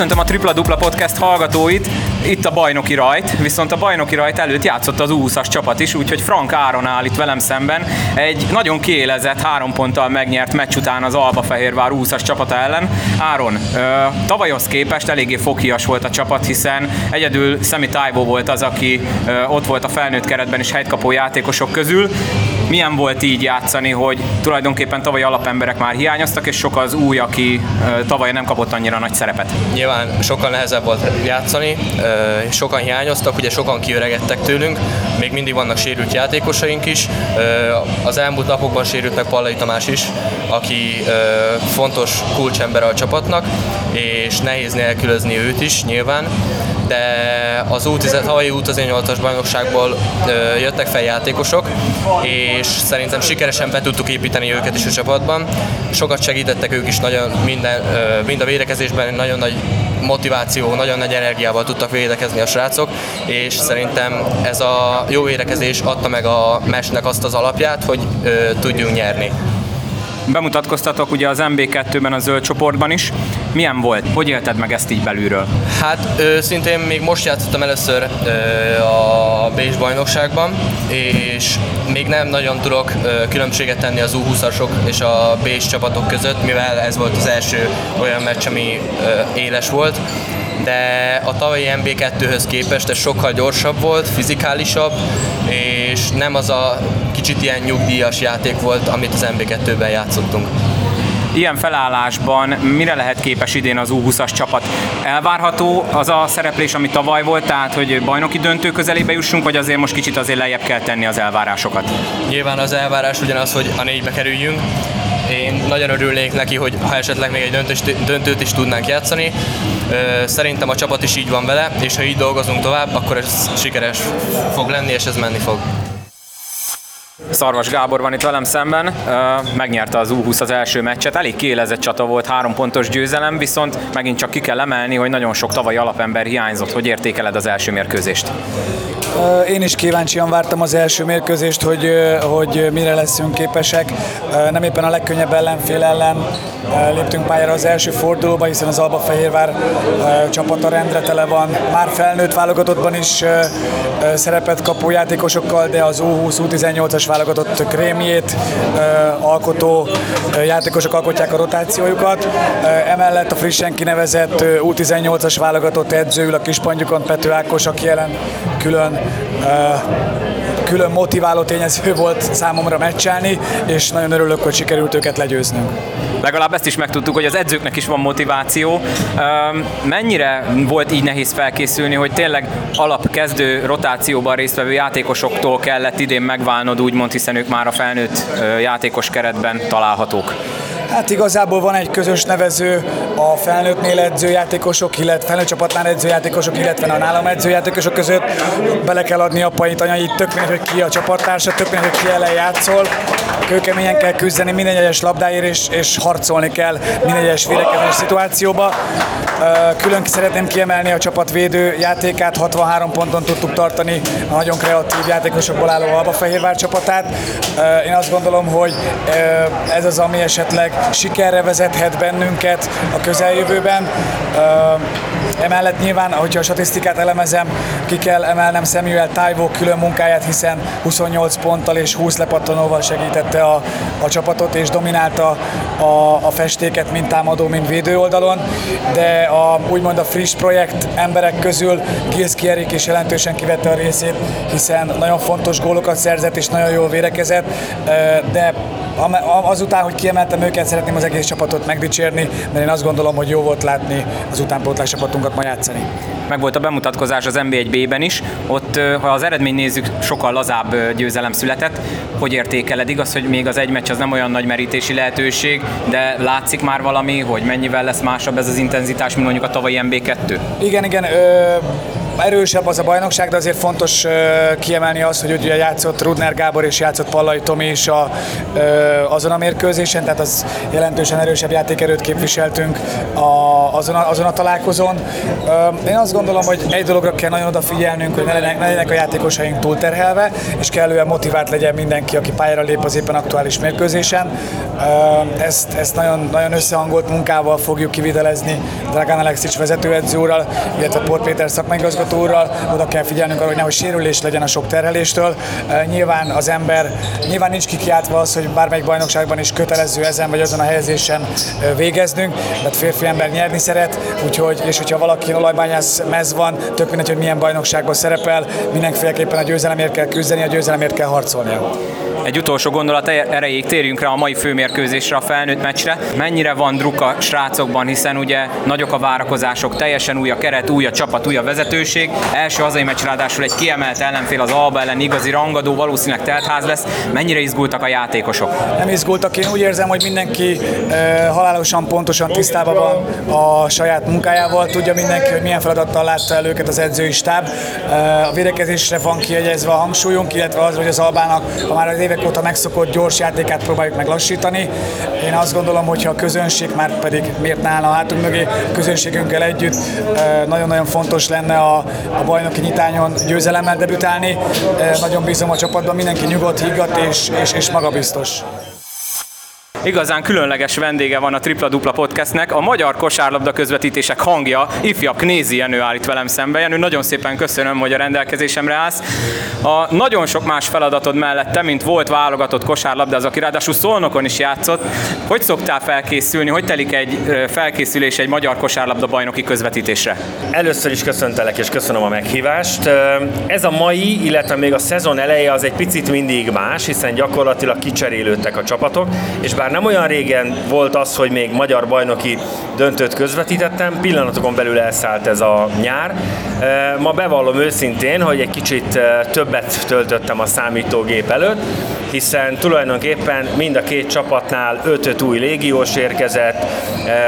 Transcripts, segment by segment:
Köszöntöm a Tripla Dupla Podcast hallgatóit. Itt a bajnoki rajt, viszont a bajnoki rajt előtt játszott az U20-as csapat is, úgyhogy Frank Áron áll itt velem szemben. Egy nagyon kiélezett, három ponttal megnyert meccs után az Alba Fehérvár U20-as csapata ellen. Áron, tavalyhoz képest eléggé fokias volt a csapat, hiszen egyedül Szemi Tájbó volt az, aki ott volt a felnőtt keretben is helykapó játékosok közül. Milyen volt így játszani, hogy tulajdonképpen tavaly alapemberek már hiányoztak, és sok az új, aki tavaly nem kapott annyira nagy szerepet? Nyilván sokkal nehezebb volt játszani, sokan hiányoztak, ugye sokan kiöregedtek tőlünk, még mindig vannak sérült játékosaink is. Az elmúlt napokban sérült meg Pallai Tamás is, aki fontos kulcsember a csapatnak, és nehéz nélkülözni őt is nyilván de az U10, tavalyi U18-as bajnokságból jöttek fel játékosok, és szerintem sikeresen be tudtuk építeni őket is a csapatban. Sokat segítettek ők is nagyon minden, mind a védekezésben nagyon nagy motiváció, nagyon nagy energiával tudtak védekezni a srácok, és szerintem ez a jó védekezés adta meg a mesnek azt az alapját, hogy ö, tudjunk nyerni. Bemutatkoztatok ugye az MB2-ben a zöld csoportban is. Milyen volt? Hogy élted meg ezt így belülről? Hát szintén még most játszottam először a Bécs bajnokságban, és még nem nagyon tudok különbséget tenni az U20-asok és a Bécs csapatok között, mivel ez volt az első olyan meccs, ami éles volt de a tavalyi MB2-höz képest ez sokkal gyorsabb volt, fizikálisabb, és nem az a kicsit ilyen nyugdíjas játék volt, amit az MB2-ben játszottunk. Ilyen felállásban mire lehet képes idén az U20-as csapat? Elvárható az a szereplés, ami tavaly volt, tehát hogy bajnoki döntő közelébe jussunk, vagy azért most kicsit azért lejjebb kell tenni az elvárásokat? Nyilván az elvárás ugyanaz, hogy a négybe kerüljünk, én nagyon örülnék neki, hogy ha esetleg még egy döntőt, döntőt is tudnánk játszani. Szerintem a csapat is így van vele, és ha így dolgozunk tovább, akkor ez sikeres fog lenni, és ez menni fog. Szarvas Gábor van itt velem szemben, megnyerte az U20 az első meccset, elég kiélezett csata volt, három pontos győzelem, viszont megint csak ki kell emelni, hogy nagyon sok tavalyi alapember hiányzott. Hogy értékeled az első mérkőzést? Én is kíváncsian vártam az első mérkőzést, hogy, hogy mire leszünk képesek. Nem éppen a legkönnyebb ellenfél ellen léptünk pályára az első fordulóba, hiszen az Alba Fehérvár csapata rendre tele van. Már felnőtt válogatottban is szerepet kapó játékosokkal, de az U20-U18-as válogatott krémjét alkotó játékosok alkotják a rotációjukat. Emellett a frissen kinevezett U18-as válogatott edzőül a kispangyukon Pető Ákos, aki jelen külön külön motiváló tényező volt számomra meccselni, és nagyon örülök, hogy sikerült őket legyőznünk. Legalább ezt is megtudtuk, hogy az edzőknek is van motiváció. Mennyire volt így nehéz felkészülni, hogy tényleg alapkezdő rotációban résztvevő játékosoktól kellett idén megválnod, úgymond, hiszen ők már a felnőtt játékos keretben találhatók? Hát igazából van egy közös nevező a felnőttnél edzőjátékosok, illetve felnőtt csapatnál edzőjátékosok, illetve a nálam edzőjátékosok között. Bele kell adni apait, anyait, tök mindegy, hogy ki a csapattársa, tök mindegy, hogy ki ellen játszol. Kőkeményen kell küzdeni minden egyes labdáért, és, és harcolni kell minden egyes védekezés szituációba. Külön szeretném kiemelni a csapatvédő játékát, 63 ponton tudtuk tartani a nagyon kreatív játékosokból álló Alba Fehérvár csapatát. Én azt gondolom, hogy ez az, ami esetleg sikerre vezethet bennünket a közeljövőben. Emellett nyilván, hogyha a statisztikát elemezem, ki kell emelnem Samuel Tájvó külön munkáját, hiszen 28 ponttal és 20 lepattanóval segítette a, a csapatot, és dominálta a, a festéket, mind támadó, mind védő oldalon, de a, úgymond a friss projekt emberek közül Gilles Kierik is jelentősen kivette a részét, hiszen nagyon fontos gólokat szerzett és nagyon jól vérekezett, de azután, hogy kiemeltem őket, szeretném az egész csapatot megdicsérni, mert én azt gondolom, hogy jó volt látni az utánpótlás csapatunkat ma játszani. Meg volt a bemutatkozás az NB1B-ben is, ott ha az eredmény nézzük, sokkal lazább győzelem született. Hogy értékeled? Igaz, hogy még az egy meccs az nem olyan nagy merítési lehetőség, de látszik már valami, hogy mennyivel lesz másabb ez az intenzitás, mint mondjuk a tavalyi NB2? Igen, igen. Ö- erősebb az a bajnokság, de azért fontos kiemelni azt, hogy ugye játszott Rudner Gábor és játszott Pallai Tomi is a, azon a mérkőzésen, tehát az jelentősen erősebb játékerőt képviseltünk a, azon, a, azon a találkozón. Én azt gondolom, hogy egy dologra kell nagyon odafigyelnünk, hogy ne legyenek, ne legyenek a játékosaink túlterhelve, és kellően motivált legyen mindenki, aki pályára lép az éppen aktuális mérkőzésen. Ezt, ezt nagyon, nagyon összehangolt munkával fogjuk kivitelezni Dragán Alexics vezetőedző úrral, illetve Port Péter szakmaigazgató úrral. Oda kell figyelnünk arra, hogy nehogy sérülés legyen a sok terheléstől. Nyilván az ember, nyilván nincs kikiáltva az, hogy bármelyik bajnokságban is kötelező ezen vagy azon a helyezésen végeznünk, mert férfi ember nyerni szeret, úgyhogy, és hogyha valaki olajbányász mez van, tök mindegy, hogy milyen bajnokságban szerepel, mindenféleképpen a győzelemért kell küzdeni, a győzelemért kell harcolnia. Egy utolsó gondolat erejéig térjünk rá a mai főmérkőzésre, a felnőtt meccsre. Mennyire van druk a srácokban, hiszen ugye nagyok a várakozások, teljesen új a keret, új a csapat, új a vezetőség. Első hazai meccs ráadásul egy kiemelt ellenfél az Alba ellen igazi rangadó, valószínűleg teltház lesz. Mennyire izgultak a játékosok? Nem izgultak, én úgy érzem, hogy mindenki e, halálosan pontosan tisztában van a saját munkájával, tudja mindenki, hogy milyen feladattal látta el őket az edzői stáb. E, a védekezésre van kiegyezve a hangsúlyunk, illetve az, hogy az Albának, ha már az évek óta megszokott gyors játékát próbáljuk meg lassítani. Én azt gondolom, hogy a közönség már pedig miért ne állna a hátunk mögé, a közönségünkkel együtt nagyon-nagyon fontos lenne a, a bajnoki nyitányon győzelemmel debütálni. Nagyon bízom a csapatban, mindenki nyugodt, higgadt és, és, és magabiztos. Igazán különleges vendége van a Tripla Dupla Podcastnek, a magyar kosárlabda közvetítések hangja, ifjabb Knézi Jenő áll itt velem szembe. Jenő, nagyon szépen köszönöm, hogy a rendelkezésemre állsz. A nagyon sok más feladatod mellett, mint volt válogatott kosárlabda, az, aki ráadásul Szolnokon is játszott. Hogy szoktál felkészülni? Hogy telik egy felkészülés egy magyar kosárlabda bajnoki közvetítésre? Először is köszöntelek és köszönöm a meghívást. Ez a mai, illetve még a szezon eleje az egy picit mindig más, hiszen gyakorlatilag kicserélődtek a csapatok, és bár nem olyan régen volt az, hogy még magyar bajnoki döntőt közvetítettem, pillanatokon belül elszállt ez a nyár. Ma bevallom őszintén, hogy egy kicsit többet töltöttem a számítógép előtt, hiszen tulajdonképpen mind a két csapatnál 5 új légiós érkezett,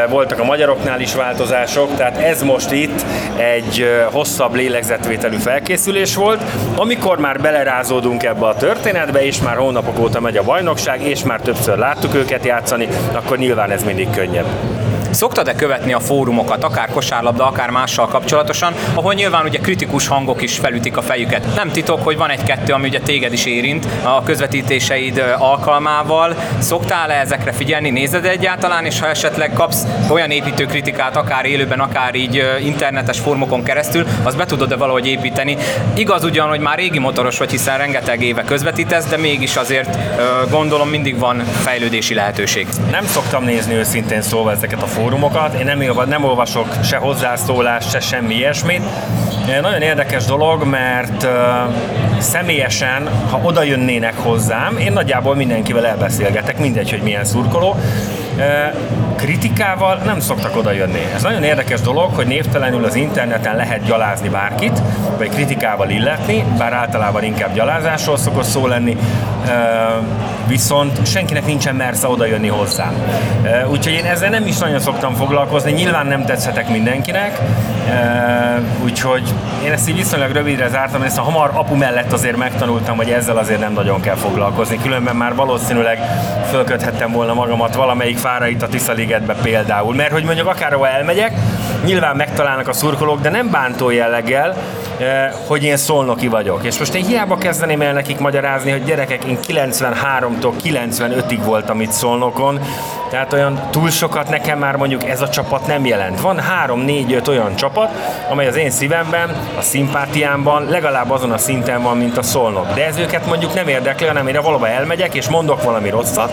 voltak a magyaroknál is változások, tehát ez most itt egy hosszabb lélegzetvételű felkészülés volt, amikor már belerázódunk ebbe a történetbe, és már hónapok óta megy a bajnokság, és már többször láttuk őket játszani, akkor nyilván ez mindig könnyebb. Szoktad-e követni a fórumokat, akár kosárlabda, akár mással kapcsolatosan, ahol nyilván ugye kritikus hangok is felütik a fejüket. Nem titok, hogy van egy-kettő, ami ugye téged is érint a közvetítéseid alkalmával. Szoktál-e ezekre figyelni, nézed egyáltalán, és ha esetleg kapsz olyan építő kritikát, akár élőben, akár így internetes formokon keresztül, az be tudod-e valahogy építeni. Igaz ugyan, hogy már régi motoros vagy, hiszen rengeteg éve közvetítesz, de mégis azért gondolom mindig van fejlődési lehetőség. Nem szoktam nézni őszintén szóval ezeket a fórumokat, én nem, nem olvasok se hozzászólást, se semmi ilyesmit. Nagyon érdekes dolog, mert személyesen, ha oda jönnének hozzám, én nagyjából mindenkivel elbeszélgetek, mindegy, hogy milyen szurkoló, kritikával nem szoktak oda jönni. Ez nagyon érdekes dolog, hogy névtelenül az interneten lehet gyalázni bárkit, vagy kritikával illetni, bár általában inkább gyalázásról szokott szó lenni, viszont senkinek nincsen mersze oda jönni hozzám. Úgyhogy én ezzel nem is nagyon szoktam foglalkozni, nyilván nem tetszetek mindenkinek, úgyhogy én ezt így viszonylag rövidre zártam, ezt a hamar apu mellett azért megtanultam, hogy ezzel azért nem nagyon kell foglalkozni, különben már valószínűleg fölköthettem volna magamat valamelyik fára itt a Tisza Ligetbe például, mert hogy mondjuk akárhova elmegyek, nyilván megtalálnak a szurkolók, de nem bántó jelleggel, eh, hogy én szolnoki vagyok. És most én hiába kezdeném el nekik magyarázni, hogy gyerekek, én 93-tól 95-ig voltam itt szolnokon, tehát olyan túl sokat nekem már mondjuk ez a csapat nem jelent. Van 3-4-5 olyan csapat, amely az én szívemben, a szimpátiámban legalább azon a szinten van, mint a szolnok. De ez őket mondjuk nem érdekli, hanem mire valóban elmegyek és mondok valami rosszat,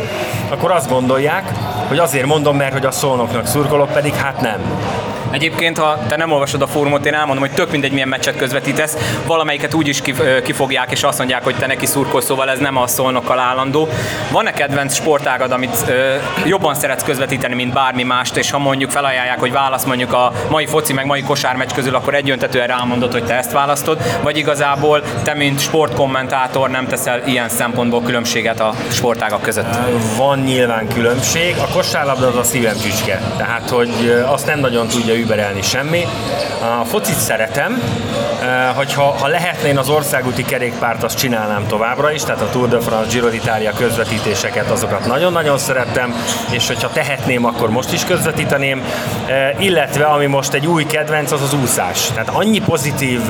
akkor azt gondolják, hogy azért mondom, mert hogy a szolnoknak szurkolok, pedig hát nem. Egyébként, ha te nem olvasod a fórumot, én elmondom, hogy tök mindegy, milyen meccset közvetítesz, valamelyiket úgy is kifogják, és azt mondják, hogy te neki szurkolsz, szóval ez nem a szolnokkal állandó. Van-e kedvenc sportágad, amit jobban szeretsz közvetíteni, mint bármi mást, és ha mondjuk felajánlják, hogy válasz mondjuk a mai foci meg mai kosármeccs közül, akkor egyöntetően rámondod, hogy te ezt választod, vagy igazából te, mint sportkommentátor nem teszel ilyen szempontból különbséget a sportágak között? Van nyilván különbség. A kosárlabda az a szívem csücske. Tehát, hogy azt nem nagyon tudja überelni semmi. A focit szeretem, hogyha ha lehetne, én az országúti kerékpárt azt csinálnám továbbra is, tehát a Tour de France, Giro d'Italia közvetítéseket, azokat nagyon-nagyon szerettem, és hogyha tehetném, akkor most is közvetíteném, illetve ami most egy új kedvenc, az az úszás. Tehát annyi pozitív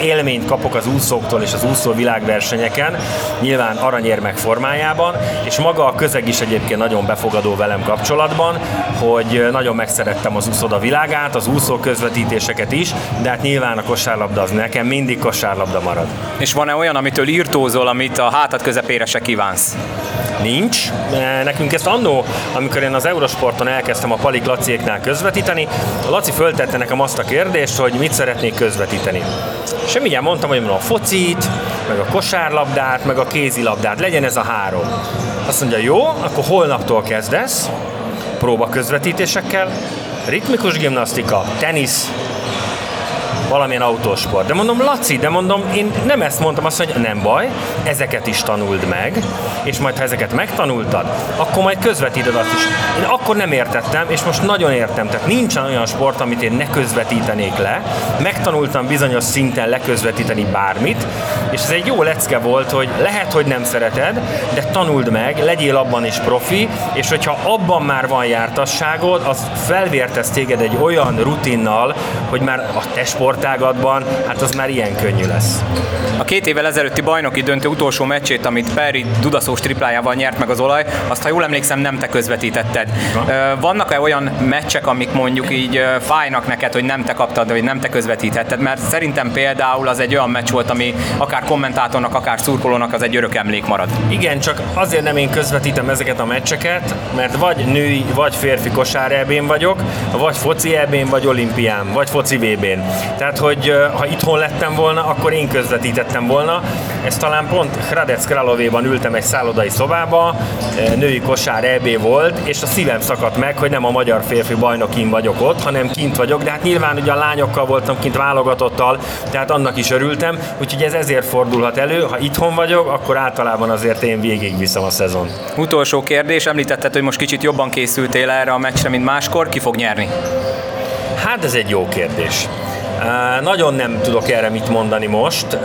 élményt kapok az úszóktól és az úszó világversenyeken, nyilván aranyérmek formájában, és maga a közeg is egyébként nagyon befogadó velem kapcsolatban, hogy nagyon megszerettem az úszoda világát, az úszó közvetítéseket is, de hát nyilván a kosárlabda az nekem mindig kosárlabda marad. És van-e olyan, amitől írtózol, amit a hátad közepére se kívánsz? Nincs. Nekünk ezt annó, amikor én az Eurosporton elkezdtem a Palik Laciéknál közvetíteni, a Laci föltette nekem azt a kérdést, hogy mit szeretnék közvetíteni. És én mindjárt mondtam, hogy a focit, meg a kosárlabdát, meg a kézilabdát, legyen ez a három. Azt mondja, jó, akkor holnaptól kezdesz, próba közvetítésekkel, ritmikus gimnasztika, tenisz, valamilyen autósport. De mondom, Laci, de mondom, én nem ezt mondtam, azt mondja, nem baj, ezeket is tanuld meg, és majd ha ezeket megtanultad, akkor majd közvetíted azt is. Én akkor nem értettem, és most nagyon értem. Tehát nincsen olyan sport, amit én ne közvetítenék le. Megtanultam bizonyos szinten leközvetíteni bármit, és ez egy jó lecke volt, hogy lehet, hogy nem szereted, de tanuld meg, legyél abban is profi, és hogyha abban már van jártasságod, az felvértez téged egy olyan rutinnal, hogy már a te sport sportágatban, hát az már ilyen könnyű lesz. A két évvel ezelőtti bajnoki döntő utolsó meccsét, amit Perry dudaszós triplájával nyert meg az olaj, azt ha jól emlékszem nem te közvetítetted. Vannak-e olyan meccsek, amik mondjuk így fájnak neked, hogy nem te kaptad, vagy nem te közvetítetted? Mert szerintem például az egy olyan meccs volt, ami akár kommentátornak, akár szurkolónak az egy örök emlék marad. Igen, csak azért nem én közvetítem ezeket a meccseket, mert vagy női, vagy férfi kosár vagyok, vagy foci ebén, vagy olimpián, vagy foci VB-n. Tehát, hogy ha itthon lettem volna, akkor én közvetítettem volna. Ez talán pont Hradec Kralovéban ültem egy szállodai szobába, női kosár EB volt, és a szívem szakadt meg, hogy nem a magyar férfi bajnokin vagyok ott, hanem kint vagyok, de hát nyilván ugye a lányokkal voltam kint válogatottal, tehát annak is örültem, úgyhogy ez ezért fordulhat elő. Ha itthon vagyok, akkor általában azért én végigviszem a szezon. Utolsó kérdés, említetted, hogy most kicsit jobban készültél erre a meccsre, mint máskor, ki fog nyerni? Hát ez egy jó kérdés. Nagyon nem tudok erre mit mondani most.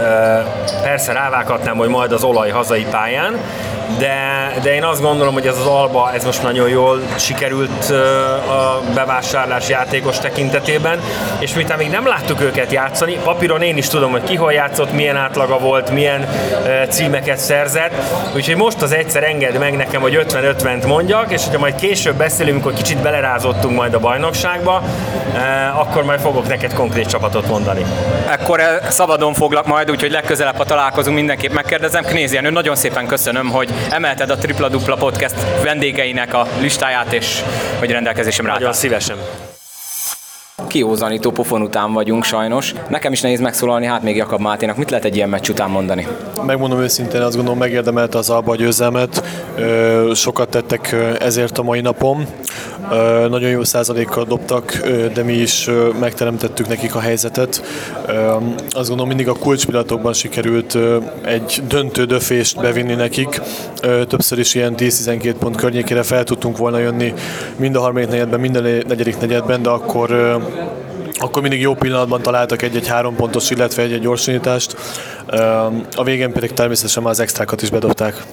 Persze rávághatnám, hogy majd az olaj hazai pályán, de, de én azt gondolom, hogy ez az Alba, ez most nagyon jól sikerült a bevásárlás játékos tekintetében, és miután még nem láttuk őket játszani, papíron én is tudom, hogy ki hol játszott, milyen átlaga volt, milyen címeket szerzett, úgyhogy most az egyszer enged meg nekem, hogy 50-50-t mondjak, és hogyha majd később beszélünk, amikor kicsit belerázottunk majd a bajnokságba, akkor majd fogok neked konkrét csapatot mondani. Ekkor szabadon foglak majd, úgyhogy legközelebb, ha találkozunk, mindenképp megkérdezem. Knézi nagyon szépen köszönöm, hogy emelted a Tripla Dupla Podcast vendégeinek a listáját, és hogy rendelkezésemre Nagyon szívesen kiózanító pofon után vagyunk sajnos. Nekem is nehéz megszólalni, hát még Jakab Máténak. Mit lehet egy ilyen meccs után mondani? Megmondom őszintén, azt gondolom megérdemelte az Alba győzelmet. Sokat tettek ezért a mai napon. Nagyon jó százalékkal dobtak, de mi is megteremtettük nekik a helyzetet. Azt gondolom mindig a kulcspillanatokban sikerült egy döntő döfést bevinni nekik. Többször is ilyen 10-12 pont környékére fel tudtunk volna jönni mind a harmadik negyedben, mind a negyedik negyedben, de akkor akkor mindig jó pillanatban találtak egy-egy három pontos, illetve egy-egy gyorsítást. A végén pedig természetesen már az extrákat is bedobták.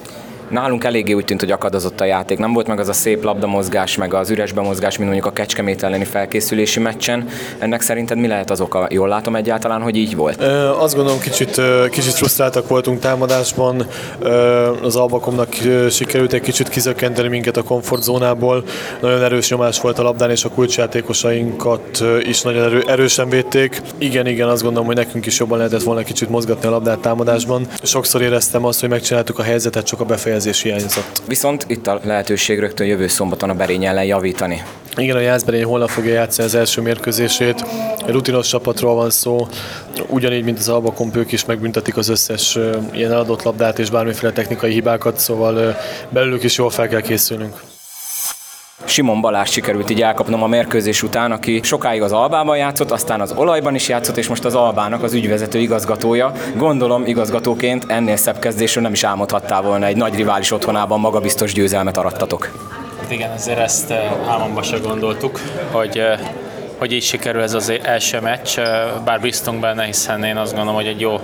Nálunk eléggé úgy tűnt, hogy akadozott a játék. Nem volt meg az a szép labdamozgás, meg az üres bemozgás, mint mondjuk a Kecskemét elleni felkészülési meccsen. Ennek szerinted mi lehet az oka? Jól látom egyáltalán, hogy így volt? Ö, azt gondolom, kicsit, kicsit frusztráltak voltunk támadásban. Ö, az Albakomnak sikerült egy kicsit kizökkenteni minket a komfortzónából. Nagyon erős nyomás volt a labdán, és a kulcsjátékosainkat is nagyon erő, erősen védték. Igen, igen, azt gondolom, hogy nekünk is jobban lehetett volna kicsit mozgatni a labdát támadásban. Sokszor éreztem azt, hogy megcsináltuk a helyzetet, csak a befejezés befejezés hiányzott. Viszont itt a lehetőség rögtön jövő szombaton a Berény ellen javítani. Igen, a Jászberény holnap fogja játszani az első mérkőzését. Egy rutinos csapatról van szó, ugyanígy, mint az Albakon ők is megbüntetik az összes ilyen eladott labdát és bármiféle technikai hibákat, szóval belőlük is jól fel kell készülnünk. Simon Balázs sikerült így elkapnom a mérkőzés után, aki sokáig az Albában játszott, aztán az Olajban is játszott, és most az Albának az ügyvezető igazgatója. Gondolom igazgatóként ennél szebb kezdésről nem is álmodhattál volna egy nagy rivális otthonában magabiztos győzelmet arattatok. Igen, azért ezt álmomba se gondoltuk, hogy hogy így sikerül ez az első meccs, bár biztunk benne, hiszen én azt gondolom, hogy egy jó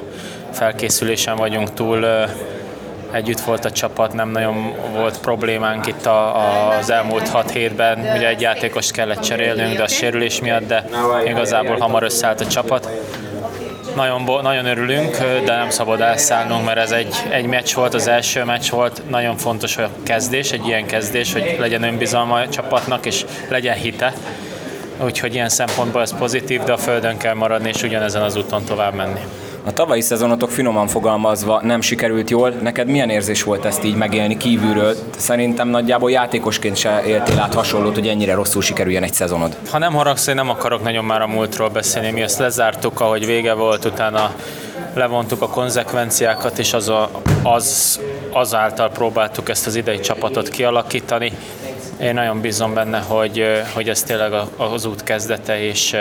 felkészülésen vagyunk túl, együtt volt a csapat, nem nagyon volt problémánk itt a, az elmúlt 6 hétben. Ugye egy játékos kellett cserélnünk, de a sérülés miatt, de igazából hamar összeállt a csapat. Nagyon, nagyon örülünk, de nem szabad elszállnunk, mert ez egy, egy meccs volt, az első meccs volt. Nagyon fontos a kezdés, egy ilyen kezdés, hogy legyen önbizalma a csapatnak, és legyen hite. Úgyhogy ilyen szempontból ez pozitív, de a földön kell maradni, és ugyanezen az úton tovább menni. A tavalyi szezonotok finoman fogalmazva nem sikerült jól. Neked milyen érzés volt ezt így megélni kívülről? Szerintem nagyjából játékosként se éltél át hasonlót, hogy ennyire rosszul sikerüljen egy szezonod. Ha nem haragsz, nem akarok nagyon már a múltról beszélni. Mi ezt lezártuk, ahogy vége volt, utána levontuk a konzekvenciákat, és az, a, az azáltal próbáltuk ezt az idei csapatot kialakítani. Én nagyon bízom benne, hogy, hogy ez tényleg az út kezdete, és,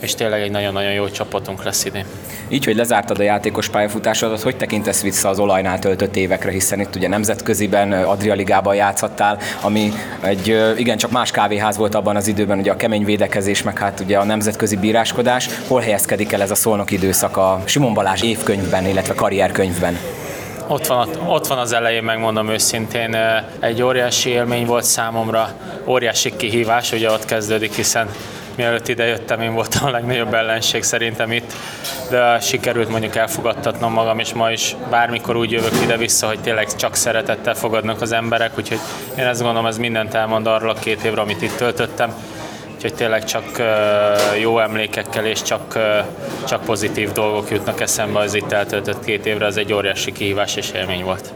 és tényleg egy nagyon-nagyon jó csapatunk lesz idén. Így, hogy lezártad a játékos pályafutásodat, hogy tekintesz vissza az olajnál töltött évekre, hiszen itt ugye nemzetköziben, Adrialigában játszhattál, ami egy igencsak más kávéház volt abban az időben, ugye a kemény védekezés, meg hát ugye a nemzetközi bíráskodás. Hol helyezkedik el ez a szolnok időszak a Simon Balázs évkönyvben, illetve karrierkönyvben? ott van, ott van az elején, megmondom őszintén, egy óriási élmény volt számomra, óriási kihívás, ugye ott kezdődik, hiszen mielőtt ide jöttem, én voltam a legnagyobb ellenség szerintem itt, de sikerült mondjuk elfogadtatnom magam, és ma is bármikor úgy jövök ide-vissza, hogy tényleg csak szeretettel fogadnak az emberek, úgyhogy én ezt gondolom, ez mindent elmond arról a két évre, amit itt töltöttem. Úgyhogy tényleg csak jó emlékekkel és csak, csak pozitív dolgok jutnak eszembe az itt eltöltött két évre, ez egy óriási kihívás és élmény volt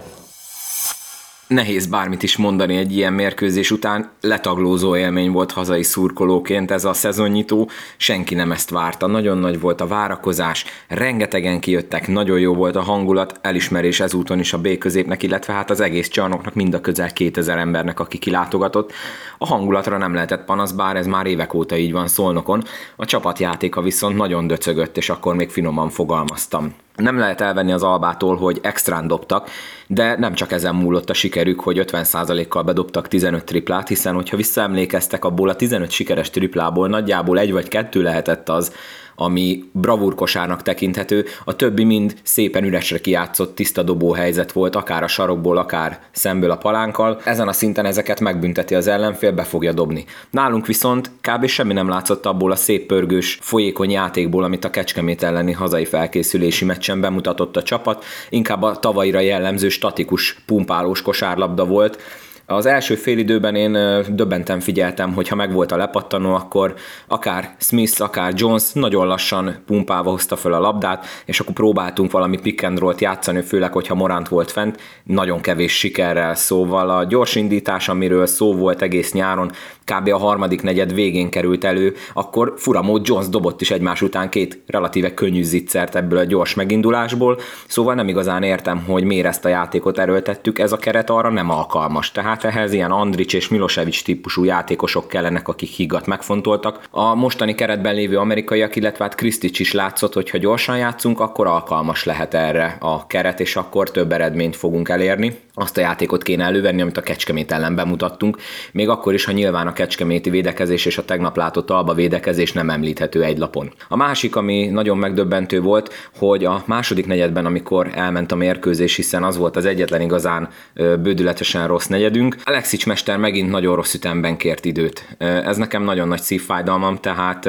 nehéz bármit is mondani egy ilyen mérkőzés után. Letaglózó élmény volt hazai szurkolóként ez a szezonnyitó, senki nem ezt várta. Nagyon nagy volt a várakozás, rengetegen kijöttek, nagyon jó volt a hangulat, elismerés ezúton is a B középnek, illetve hát az egész csarnoknak, mind a közel 2000 embernek, aki kilátogatott. A hangulatra nem lehetett panasz, bár ez már évek óta így van Szolnokon. A csapatjátéka viszont nagyon döcögött, és akkor még finoman fogalmaztam. Nem lehet elvenni az albától, hogy extrán dobtak, de nem csak ezen múlott a sikerük, hogy 50%-kal bedobtak 15 triplát, hiszen hogyha visszaemlékeztek, abból a 15 sikeres triplából nagyjából egy vagy kettő lehetett az, ami bravúrkosának tekinthető, a többi mind szépen üresre kiátszott tiszta dobó helyzet volt, akár a sarokból, akár szemből a palánkkal. Ezen a szinten ezeket megbünteti az ellenfél, be fogja dobni. Nálunk viszont kb. semmi nem látszott abból a szép pörgős, folyékony játékból, amit a Kecskemét elleni hazai felkészülési meccsen bemutatott a csapat, inkább a tavalyra jellemző statikus, pumpálós kosárlabda volt, az első fél időben én döbbenten figyeltem, hogy ha megvolt a lepattanó, akkor akár Smith, akár Jones nagyon lassan pumpálva hozta föl a labdát, és akkor próbáltunk valami pick and roll-t játszani, főleg, hogyha Morant volt fent, nagyon kevés sikerrel, szóval a gyors indítás, amiről szó volt egész nyáron, kb. a harmadik negyed végén került elő, akkor furamód Jones dobott is egymás után két relatíve könnyű zicsert ebből a gyors megindulásból, szóval nem igazán értem, hogy miért ezt a játékot erőltettük, ez a keret arra nem alkalmas. Tehát ehhez ilyen Andrics és Milosevic típusú játékosok kellenek, akik higgat megfontoltak. A mostani keretben lévő amerikaiak, illetve hát Krisztics is látszott, hogy ha gyorsan játszunk, akkor alkalmas lehet erre a keret, és akkor több eredményt fogunk elérni. Azt a játékot kéne elővenni, amit a Kecskemét ellen bemutattunk, még akkor is, ha nyilván a kecskeméti védekezés és a tegnap látott alba védekezés nem említhető egy lapon. A másik, ami nagyon megdöbbentő volt, hogy a második negyedben, amikor elment a mérkőzés, hiszen az volt az egyetlen igazán bődületesen rossz negyedünk, Alexics mester megint nagyon rossz ütemben kért időt. Ez nekem nagyon nagy szívfájdalmam, tehát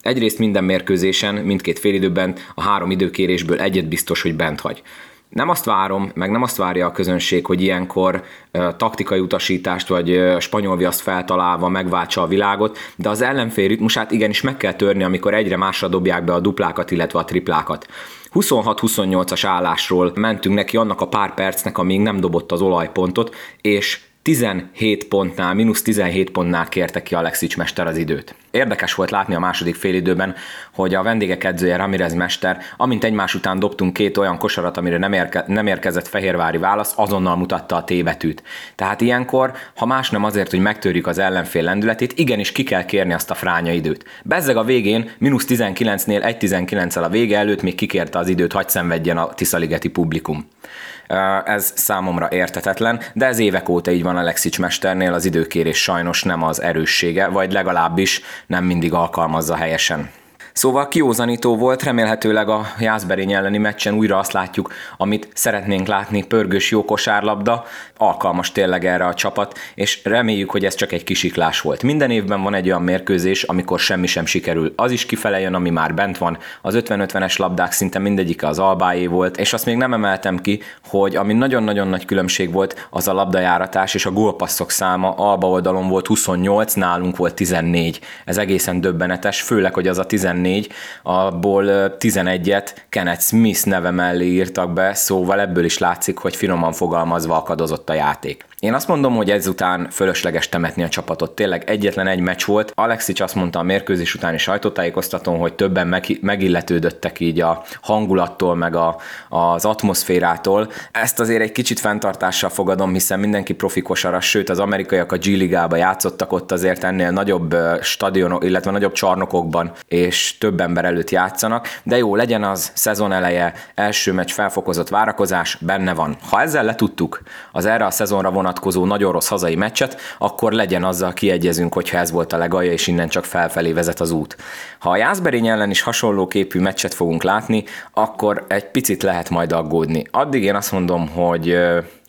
egyrészt minden mérkőzésen, mindkét félidőben a három időkérésből egyet biztos, hogy bent hagy nem azt várom, meg nem azt várja a közönség, hogy ilyenkor uh, taktikai utasítást vagy uh, spanyol viaszt feltalálva megváltsa a világot, de az ellenfél ritmusát igenis meg kell törni, amikor egyre másra dobják be a duplákat, illetve a triplákat. 26-28-as állásról mentünk neki annak a pár percnek, amíg nem dobott az olajpontot, és 17 pontnál, mínusz 17 pontnál kérte ki Alexics mester az időt. Érdekes volt látni a második félidőben, hogy a vendégek edzője Ramirez mester, amint egymás után dobtunk két olyan kosarat, amire nem, érke, nem érkezett fehérvári válasz, azonnal mutatta a tévetűt. Tehát ilyenkor, ha más nem azért, hogy megtörjük az ellenfél lendületét, igenis ki kell kérni azt a fránya időt. Bezzeg a végén, mínusz 19-nél 1-19-el a vége előtt még kikérte az időt, hagy szenvedjen a Tiszaligeti publikum. Ez számomra értetetlen, de ez évek óta így van Alexics mesternél, az időkérés sajnos nem az erőssége, vagy legalábbis nem mindig alkalmazza helyesen. Szóval kiózanító volt, remélhetőleg a Jászberény elleni meccsen újra azt látjuk, amit szeretnénk látni, pörgős jó kosárlabda, alkalmas tényleg erre a csapat, és reméljük, hogy ez csak egy kisiklás volt. Minden évben van egy olyan mérkőzés, amikor semmi sem sikerül. Az is kifele jön, ami már bent van. Az 50-50-es labdák szinte mindegyike az albáé volt, és azt még nem emeltem ki, hogy ami nagyon-nagyon nagy különbség volt, az a labdajáratás és a gólpasszok száma alba oldalon volt 28, nálunk volt 14. Ez egészen döbbenetes, főleg, hogy az a 14 14, abból 11-et Kenneth Smith neve mellé írtak be, szóval ebből is látszik, hogy finoman fogalmazva akadozott a játék. Én azt mondom, hogy ezután fölösleges temetni a csapatot. Tényleg egyetlen egy meccs volt. Alexics azt mondta a mérkőzés utáni sajtótájékoztatón, hogy többen meg, megilletődöttek így a hangulattól, meg a, az atmoszférától. Ezt azért egy kicsit fenntartással fogadom, hiszen mindenki profi kosaras, sőt az amerikaiak a G ligába játszottak ott azért ennél nagyobb stadionok, illetve nagyobb csarnokokban, és több ember előtt játszanak, de jó, legyen az szezon eleje, első meccs felfokozott várakozás, benne van. Ha ezzel letudtuk az erre a szezonra vonat vonatkozó nagyon rossz hazai meccset, akkor legyen azzal kiegyezünk, hogyha ez volt a legalja, és innen csak felfelé vezet az út. Ha a Jászberény ellen is hasonló képű meccset fogunk látni, akkor egy picit lehet majd aggódni. Addig én azt mondom, hogy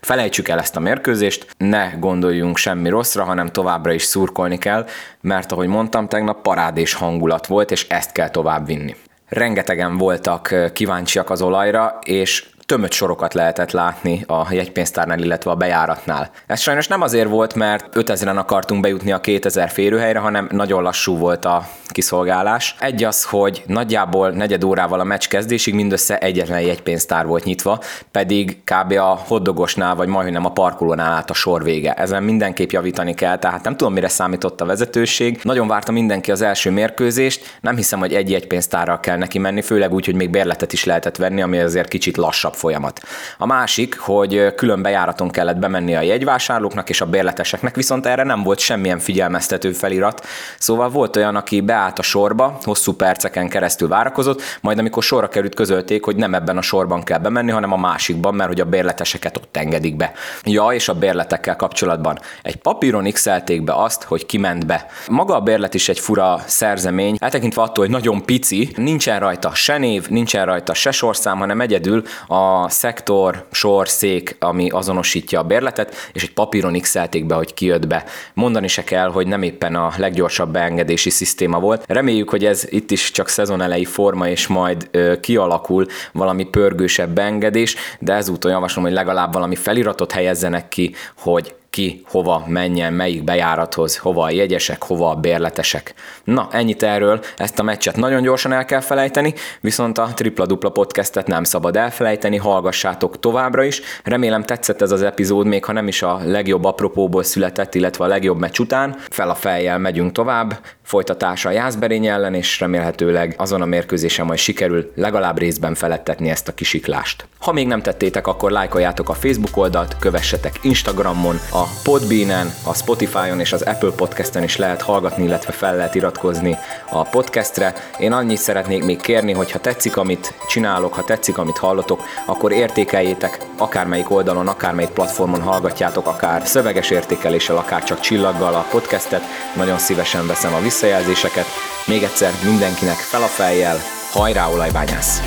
felejtsük el ezt a mérkőzést, ne gondoljunk semmi rosszra, hanem továbbra is szurkolni kell, mert ahogy mondtam, tegnap parádés hangulat volt, és ezt kell tovább vinni. Rengetegen voltak kíváncsiak az olajra, és tömött sorokat lehetett látni a jegypénztárnál, illetve a bejáratnál. Ez sajnos nem azért volt, mert 5000-en akartunk bejutni a 2000 férőhelyre, hanem nagyon lassú volt a kiszolgálás. Egy az, hogy nagyjából negyed órával a meccs kezdésig mindössze egyetlen jegypénztár volt nyitva, pedig kb. a hoddogosnál, vagy majdnem a parkolónál állt a sor vége. Ezen mindenképp javítani kell, tehát nem tudom, mire számított a vezetőség. Nagyon várta mindenki az első mérkőzést, nem hiszem, hogy egy jegypénztárral kell neki menni, főleg úgy, hogy még bérletet is lehetett venni, ami azért kicsit lassabb folyamat. A másik, hogy külön bejáraton kellett bemenni a jegyvásárlóknak és a bérleteseknek, viszont erre nem volt semmilyen figyelmeztető felirat, szóval volt olyan, aki beállt a sorba, hosszú perceken keresztül várakozott, majd amikor sorra került közölték, hogy nem ebben a sorban kell bemenni, hanem a másikban, mert hogy a bérleteseket ott engedik be. Ja, és a bérletekkel kapcsolatban egy papíron x be azt, hogy kiment be. Maga a bérlet is egy fura szerzemény, eltekintve attól, hogy nagyon pici, nincsen rajta se név, nincsen rajta se sorszám, hanem egyedül a a szektor, sor, szék, ami azonosítja a bérletet, és egy papíron x be, hogy kijött be. Mondani se kell, hogy nem éppen a leggyorsabb beengedési szisztéma volt. Reméljük, hogy ez itt is csak szezon elejé forma, és majd ö, kialakul valami pörgősebb beengedés, de ezúttal javaslom, hogy legalább valami feliratot helyezzenek ki, hogy ki hova menjen, melyik bejárathoz, hova a jegyesek, hova a bérletesek. Na, ennyit erről, ezt a meccset nagyon gyorsan el kell felejteni, viszont a Tripla Dupla podcastet nem szabad elfelejteni, hallgassátok továbbra is. Remélem tetszett ez az epizód, még ha nem is a legjobb apropóból született, illetve a legjobb meccs után. Fel a fejjel megyünk tovább, folytatása a Jászberény ellen, és remélhetőleg azon a mérkőzésen majd sikerül legalább részben felettetni ezt a kisiklást. Ha még nem tettétek, akkor lájkoljátok a Facebook oldalt, kövessetek Instagramon, a Podbeanen, a Spotify-on és az Apple Podcast-en is lehet hallgatni, illetve fel lehet iratkozni a podcastre. Én annyit szeretnék még kérni, hogy ha tetszik, amit csinálok, ha tetszik, amit hallotok, akkor értékeljétek akármelyik oldalon, akármelyik platformon hallgatjátok, akár szöveges értékeléssel, akár csak csillaggal a podcastet. Nagyon szívesen veszem a visszajelzéseket. Még egyszer mindenkinek fel a fejjel, hajrá olajbányász!